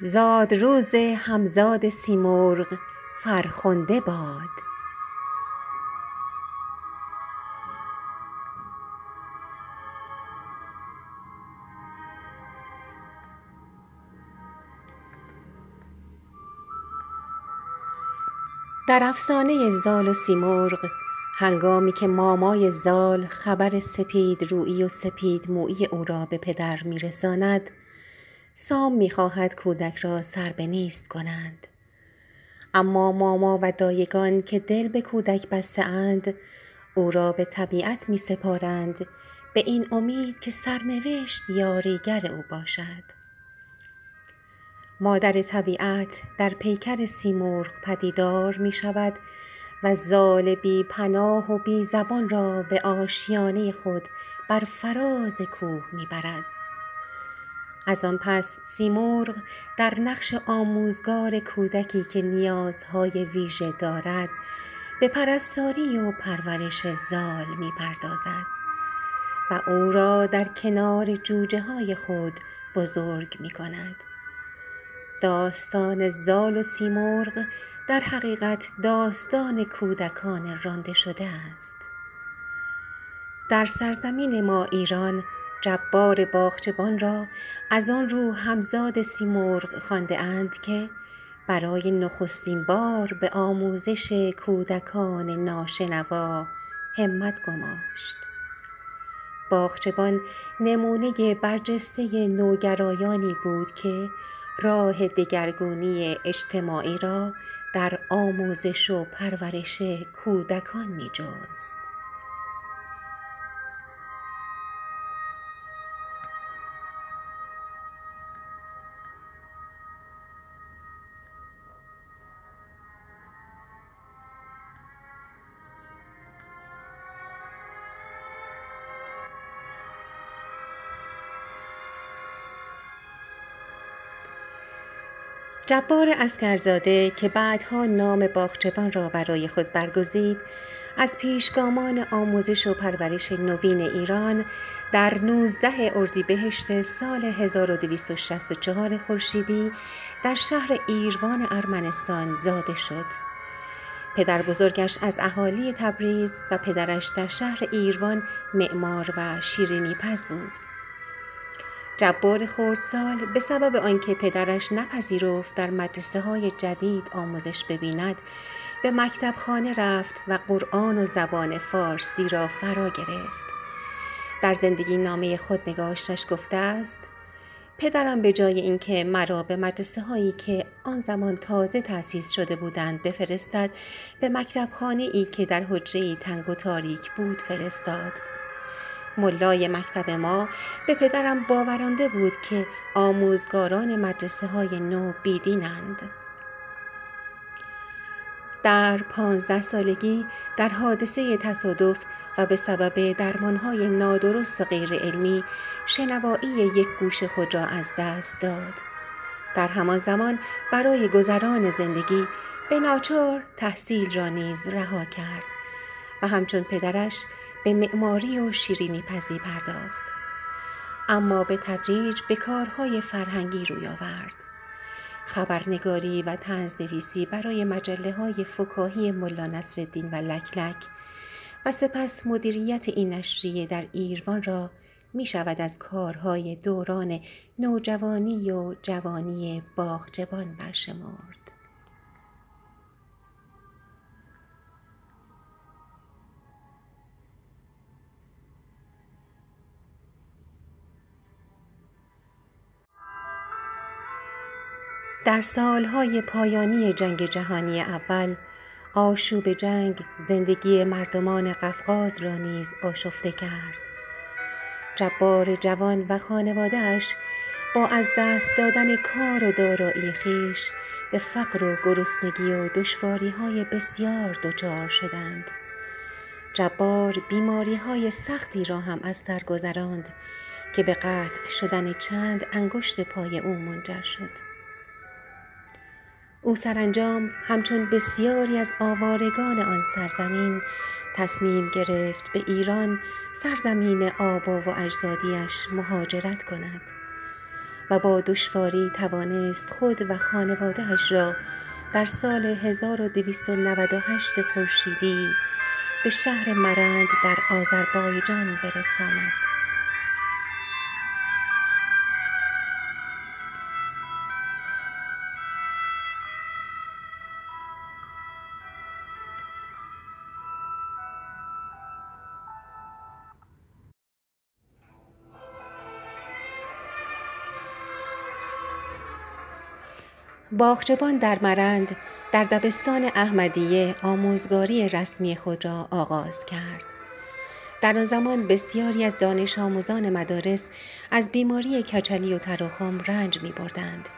زاد روز همزاد سیمرغ فرخنده باد. در افسانه زال و سیمرغ هنگامی که مامای زال خبر سپیدرویی و سپیدمویی او را به پدر می رساند سام می خواهد کودک را سر به نیست کنند. اما ماما و دایگان که دل به کودک بسته اند او را به طبیعت می سپارند به این امید که سرنوشت یاریگر او باشد. مادر طبیعت در پیکر سیمرغ پدیدار می شود و زال بی پناه و بی زبان را به آشیانه خود بر فراز کوه می برد از آن پس سیمرغ در نقش آموزگار کودکی که نیازهای ویژه دارد به پرستاری و پرورش زال می پردازد و او را در کنار جوجه های خود بزرگ می کند. داستان زال و سیمرغ در حقیقت داستان کودکان رانده شده است در سرزمین ما ایران جبار باغچبان را از آن رو همزاد سیمرغ خوانده اند که برای نخستین بار به آموزش کودکان ناشنوا همت گماشت. باغچبان نمونه برجسته نوگرایانی بود که راه دگرگونی اجتماعی را در آموزش و پرورش کودکان میجست. جبار اسکرزاده که بعدها نام باغچبان را برای خود برگزید از پیشگامان آموزش و پرورش نوین ایران در 19 اردیبهشت سال 1264 خورشیدی در شهر ایروان ارمنستان زاده شد. پدر بزرگش از اهالی تبریز و پدرش در شهر ایروان معمار و شیرینی پز بود. جبار خردسال به سبب آنکه پدرش نپذیرفت در مدرسه های جدید آموزش ببیند به مکتب خانه رفت و قرآن و زبان فارسی را فرا گرفت. در زندگی نامه خود نگاشتش گفته است پدرم به جای اینکه مرا به مدرسه هایی که آن زمان تازه تأسیس شده بودند بفرستد به مکتب خانه ای که در حجره تنگ و تاریک بود فرستاد. ملای مکتب ما به پدرم باورانده بود که آموزگاران مدرسه های نو بیدینند. در پانزده سالگی در حادثه تصادف و به سبب درمانهای نادرست و غیر علمی شنوایی یک گوش خود را از دست داد. در همان زمان برای گذران زندگی به ناچار تحصیل را نیز رها کرد و همچون پدرش به معماری و شیرینی پزی پرداخت اما به تدریج به کارهای فرهنگی روی آورد خبرنگاری و تنزنویسی برای مجله های فکاهی ملا نصرالدین و لکلک و سپس مدیریت این نشریه در ایروان را می شود از کارهای دوران نوجوانی و جوانی باغجبان برشمرد. در سالهای پایانی جنگ جهانی اول آشوب جنگ زندگی مردمان قفقاز را نیز آشفته کرد. جبار جوان و خانوادهاش با از دست دادن کار و دارایی خیش به فقر و گرسنگی و دشواری های بسیار دچار شدند. جبار بیماری های سختی را هم از سر گذراند که به قطع شدن چند انگشت پای او منجر شد. او سرانجام همچون بسیاری از آوارگان آن سرزمین تصمیم گرفت به ایران سرزمین آبا و اجدادیش مهاجرت کند و با دشواری توانست خود و خانوادهش را در سال 1298 خورشیدی به شهر مرند در آذربایجان برساند. باغچبان در مرند در دبستان احمدیه آموزگاری رسمی خود را آغاز کرد. در آن زمان بسیاری از دانش آموزان مدارس از بیماری کچلی و تراخم رنج می بردند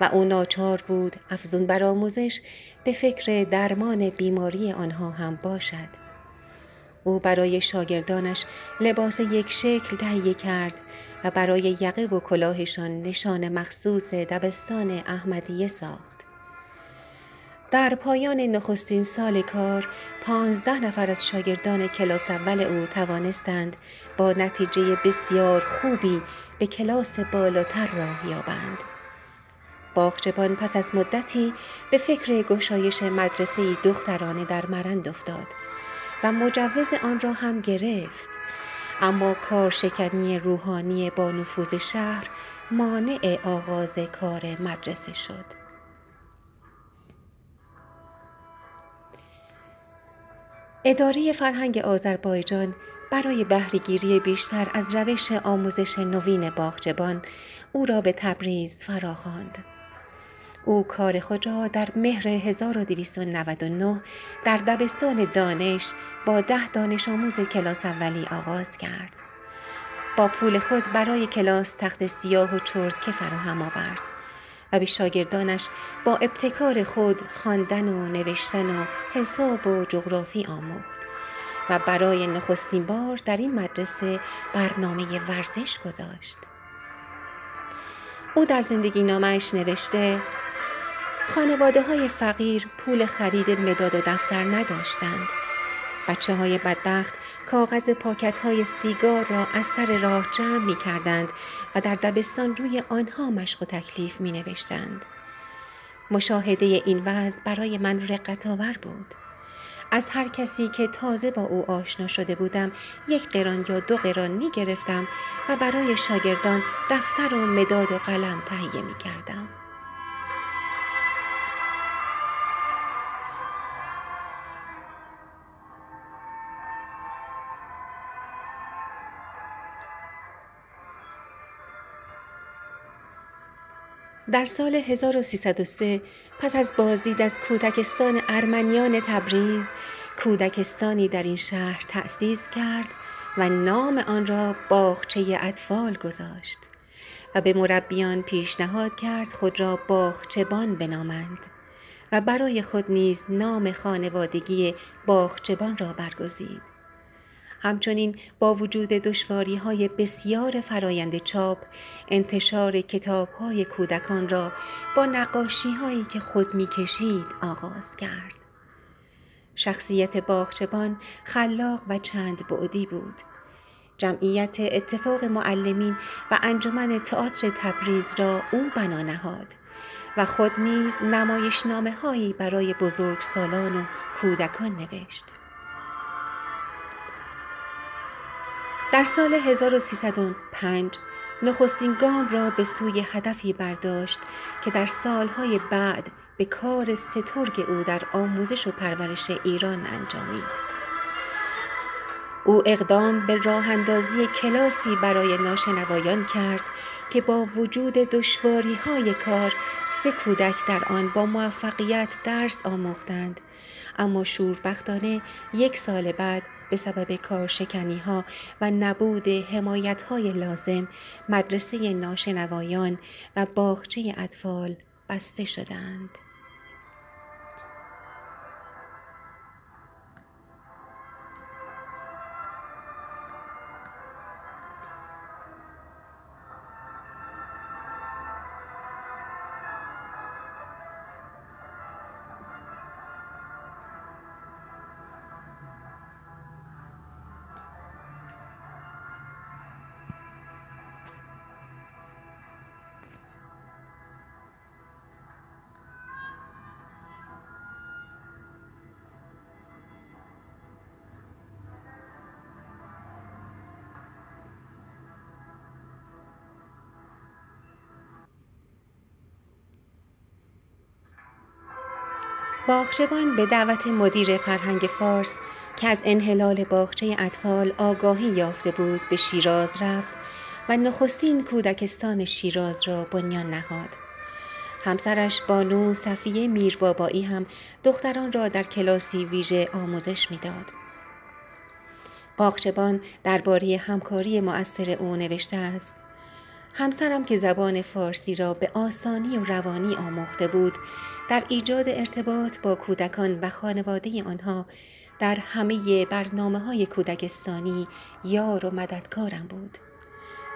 و او ناچار بود افزون بر آموزش به فکر درمان بیماری آنها هم باشد. او برای شاگردانش لباس یک شکل تهیه کرد و برای یقه و کلاهشان نشان مخصوص دبستان احمدیه ساخت. در پایان نخستین سال کار پانزده نفر از شاگردان کلاس اول او توانستند با نتیجه بسیار خوبی به کلاس بالاتر راه یابند. باغچبان پس از مدتی به فکر گشایش مدرسه دخترانه در مرند افتاد و مجوز آن را هم گرفت. اما کارشکنی روحانی با نفوذ شهر مانع آغاز کار مدرسه شد. اداره فرهنگ آذربایجان برای بهرهگیری بیشتر از روش آموزش نوین باغچبان او را به تبریز فراخواند. او کار خود را در مهر 1299 در دبستان دانش با ده دانش آموز کلاس اولی آغاز کرد. با پول خود برای کلاس تخت سیاه و چرتکه فراهم آورد و به شاگردانش با ابتکار خود خواندن و نوشتن و حساب و جغرافی آموخت و برای نخستین بار در این مدرسه برنامه ورزش گذاشت. او در زندگی نامش نوشته خانواده های فقیر پول خرید مداد و دفتر نداشتند. بچه های بدبخت کاغذ پاکت های سیگار را از سر راه جمع می کردند و در دبستان روی آنها مشق و تکلیف می نوشتند. مشاهده این وضع برای من رقت آور بود. از هر کسی که تازه با او آشنا شده بودم یک قران یا دو قران می گرفتم و برای شاگردان دفتر و مداد و قلم تهیه می کردم. در سال 1303 پس از بازدید از کودکستان ارمنیان تبریز کودکستانی در این شهر تأسیس کرد و نام آن را باغچه اطفال گذاشت و به مربیان پیشنهاد کرد خود را باغچبان بنامند و برای خود نیز نام خانوادگی باغچبان را برگزید. همچنین با وجود دشواری های بسیار فرایند چاپ انتشار کتاب های کودکان را با نقاشی هایی که خود می کشید آغاز کرد. شخصیت باغچبان خلاق و چند بعدی بود. جمعیت اتفاق معلمین و انجمن تئاتر تبریز را او بنا نهاد و خود نیز نمایشنامه هایی برای بزرگسالان و کودکان نوشت. در سال 1305 نخستین گام را به سوی هدفی برداشت که در سالهای بعد به کار سترگ او در آموزش و پرورش ایران انجامید. او اقدام به راه اندازی کلاسی برای ناشنوایان کرد که با وجود دشواری های کار سه کودک در آن با موفقیت درس آموختند اما شوربختانه یک سال بعد به سبب کارشکنی ها و نبود حمایت های لازم مدرسه ناشنوایان و باغچه اطفال بسته شدند. باغچبان به دعوت مدیر فرهنگ فارس که از انحلال باغچه اطفال آگاهی یافته بود به شیراز رفت و نخستین کودکستان شیراز را بنیان نهاد همسرش بانو صفیه میربابایی هم دختران را در کلاسی ویژه آموزش می‌داد. باغچبان درباره همکاری مؤثر او نوشته است همسرم که زبان فارسی را به آسانی و روانی آموخته بود در ایجاد ارتباط با کودکان و خانواده آنها در همه برنامه های کودکستانی یار و مددکارم بود.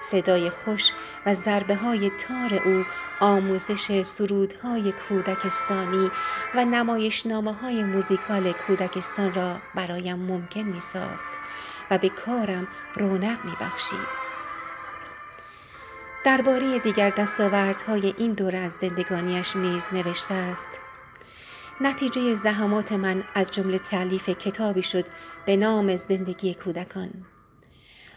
صدای خوش و ضربه های تار او آموزش سرودهای کودکستانی و نمایشنامه های موزیکال کودکستان را برایم ممکن می ساخت و به کارم رونق می بخشید. درباره دیگر دستاوردهای این دور از زندگانیش نیز نوشته است نتیجه زحمات من از جمله تعلیف کتابی شد به نام زندگی کودکان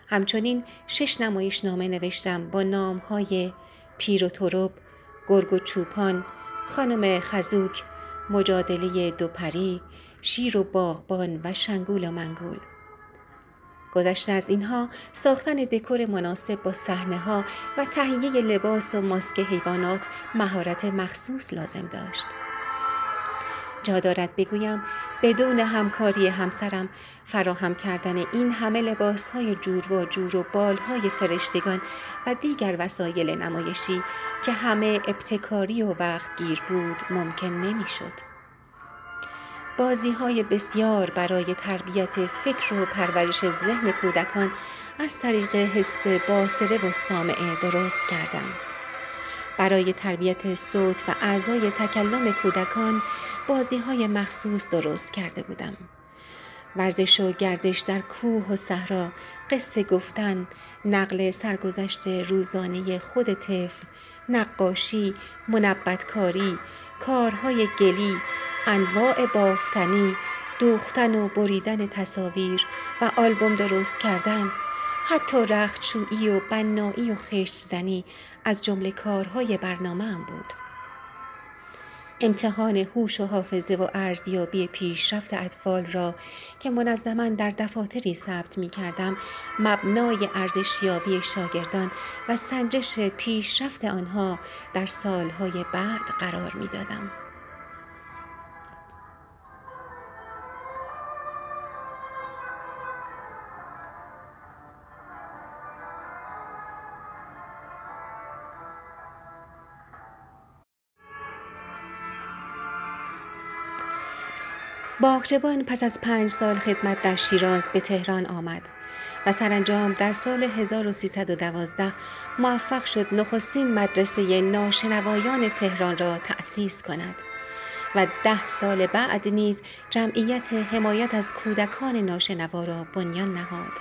همچنین شش نمایش نامه نوشتم با نام های پیر و تروب، گرگ و چوپان، خانم خزوک، مجادله دوپری، شیر و باغبان و شنگول و منگول. گذشته از اینها ساختن دکور مناسب با صحنه ها و تهیه لباس و ماسک حیوانات مهارت مخصوص لازم داشت. جا دارد بگویم بدون همکاری همسرم فراهم کردن این همه لباس های جور و جور و بال های فرشتگان و دیگر وسایل نمایشی که همه ابتکاری و وقت گیر بود ممکن نمی شد. بازی های بسیار برای تربیت فکر و پرورش ذهن کودکان از طریق حس باسره و سامعه درست کردم. برای تربیت صوت و اعضای تکلم کودکان بازی های مخصوص درست کرده بودم. ورزش و گردش در کوه و صحرا، قصه گفتن، نقل سرگذشت روزانه خود طفل، نقاشی، منبتکاری، کارهای گلی، انواع بافتنی، دوختن و بریدن تصاویر و آلبوم درست کردن حتی رختشویی و بنایی و خشت زنی از جمله کارهای برنامه هم بود. امتحان هوش و حافظه و ارزیابی پیشرفت اطفال را که منظما در دفاتری ثبت می کردم مبنای ارزشیابی شاگردان و سنجش پیشرفت آنها در سالهای بعد قرار می دادم. باغچبان پس از پنج سال خدمت در شیراز به تهران آمد و سرانجام در سال 1312 موفق شد نخستین مدرسه ناشنوایان تهران را تأسیس کند و ده سال بعد نیز جمعیت حمایت از کودکان ناشنوا را بنیان نهاد.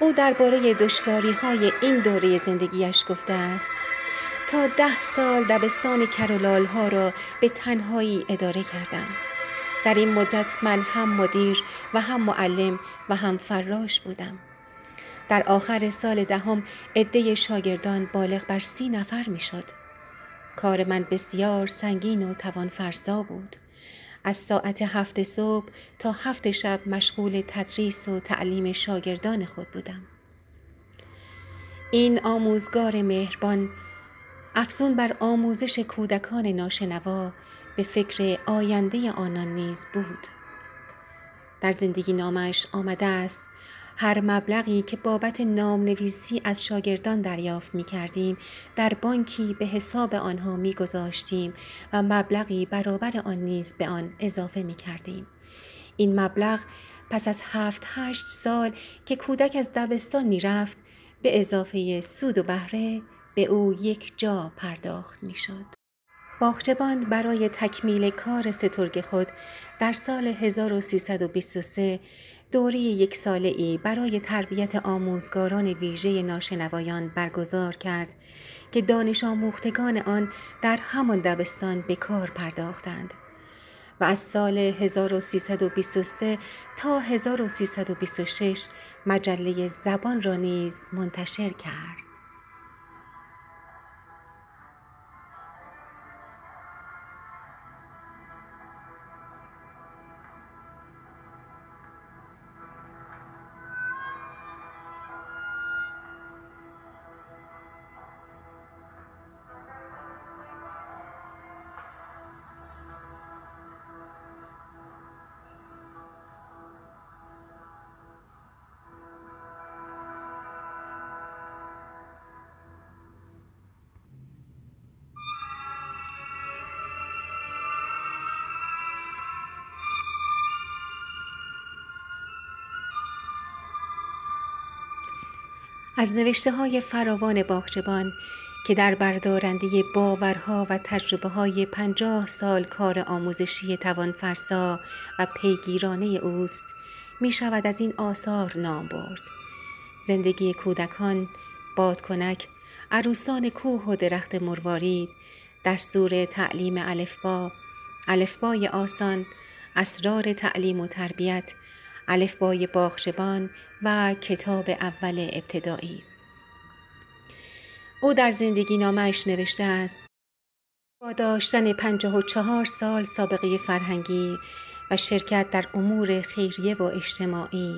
او درباره دشواری های این دوره زندگیش گفته است تا ده سال دبستان کرولال ها را به تنهایی اداره کردم. در این مدت من هم مدیر و هم معلم و هم فراش بودم. در آخر سال دهم عده شاگردان بالغ بر سی نفر می‌شد. کار من بسیار سنگین و توان فرسا بود. از ساعت هفت صبح تا هفت شب مشغول تدریس و تعلیم شاگردان خود بودم. این آموزگار مهربان افزون بر آموزش کودکان ناشنوا به فکر آینده آنان نیز بود در زندگی نامش آمده است هر مبلغی که بابت نام نویسی از شاگردان دریافت می کردیم در بانکی به حساب آنها می گذاشتیم و مبلغی برابر آن نیز به آن اضافه می کردیم. این مبلغ پس از هفت هشت سال که کودک از دبستان می رفت به اضافه سود و بهره به او یک جا پرداخت می شد. باغچبان برای تکمیل کار سترگ خود در سال 1323 دوری یک ساله ای برای تربیت آموزگاران ویژه ناشنوایان برگزار کرد که دانش آموختگان آن در همان دبستان به کار پرداختند و از سال 1323 تا 1326 مجله زبان را نیز منتشر کرد. از نوشته های فراوان باغچبان که در بردارنده باورها و تجربه های پنجاه سال کار آموزشی توانفرسا و پیگیرانه اوست می شود از این آثار نام برد. زندگی کودکان، بادکنک، عروسان کوه و درخت مروارید، دستور تعلیم الفبا، الفبای آسان، اسرار تعلیم و تربیت، الفبای باغچبان و کتاب اول ابتدایی. او در زندگی نامش نوشته است. با داشتن پنجاه و چهار سال سابقه فرهنگی و شرکت در امور خیریه و اجتماعی.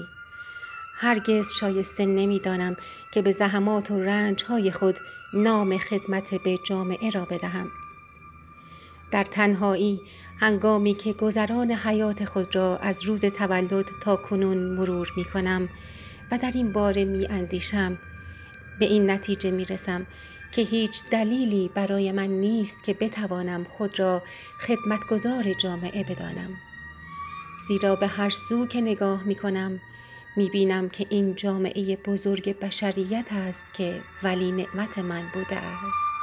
هرگز شایسته نمی‌دانم که به زحمات و رنج های خود نام خدمت به جامعه را بدهم. در تنهایی هنگامی که گذران حیات خود را از روز تولد تا کنون مرور می کنم و در این باره می اندیشم به این نتیجه می رسم که هیچ دلیلی برای من نیست که بتوانم خود را خدمتگزار جامعه بدانم. زیرا به هر سو که نگاه می کنم می بینم که این جامعه بزرگ بشریت است که ولی نعمت من بوده است.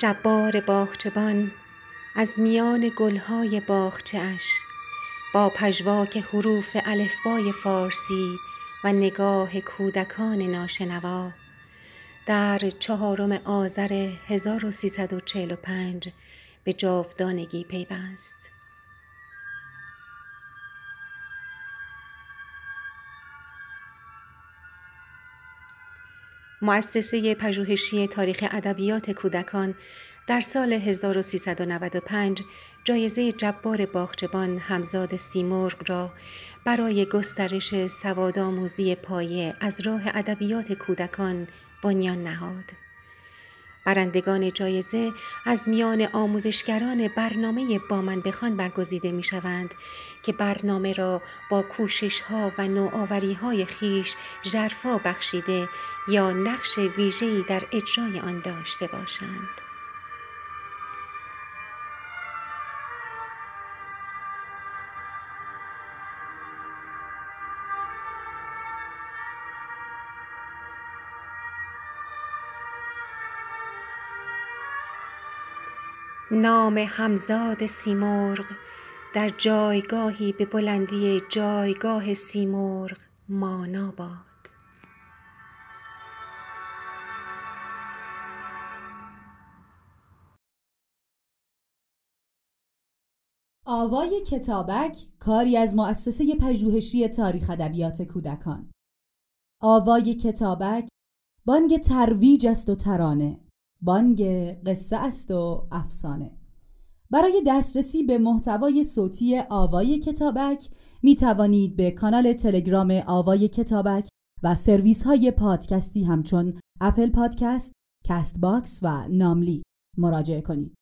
جبار باغچبان از میان گلهای باغچهاش با پژواک حروف الفبای فارسی و نگاه کودکان ناشنوا در چهارم آذر 1345 به جاودانگی پیوست. مؤسسه پژوهشی تاریخ ادبیات کودکان در سال 1395 جایزه جبار باغچبان همزاد سیمرغ را برای گسترش سوادآموزی پایه از راه ادبیات کودکان بنیان نهاد. برندگان جایزه از میان آموزشگران برنامه با من بخوان برگزیده می شوند که برنامه را با کوشش ها و نوآوری های خیش جرفا بخشیده یا نقش ویژه‌ای در اجرای آن داشته باشند. نام همزاد سیمرغ در جایگاهی به بلندی جایگاه سیمرغ مانا باد. آوای کتابک کاری از مؤسسه پژوهشی تاریخ ادبیات کودکان. آوای کتابک بانگ ترویج است و ترانه. بانگ قصه است و افسانه برای دسترسی به محتوای صوتی آوای کتابک می توانید به کانال تلگرام آوای کتابک و سرویس های پادکستی همچون Apple Podcast، Castbox و ناملیک مراجعه کنید.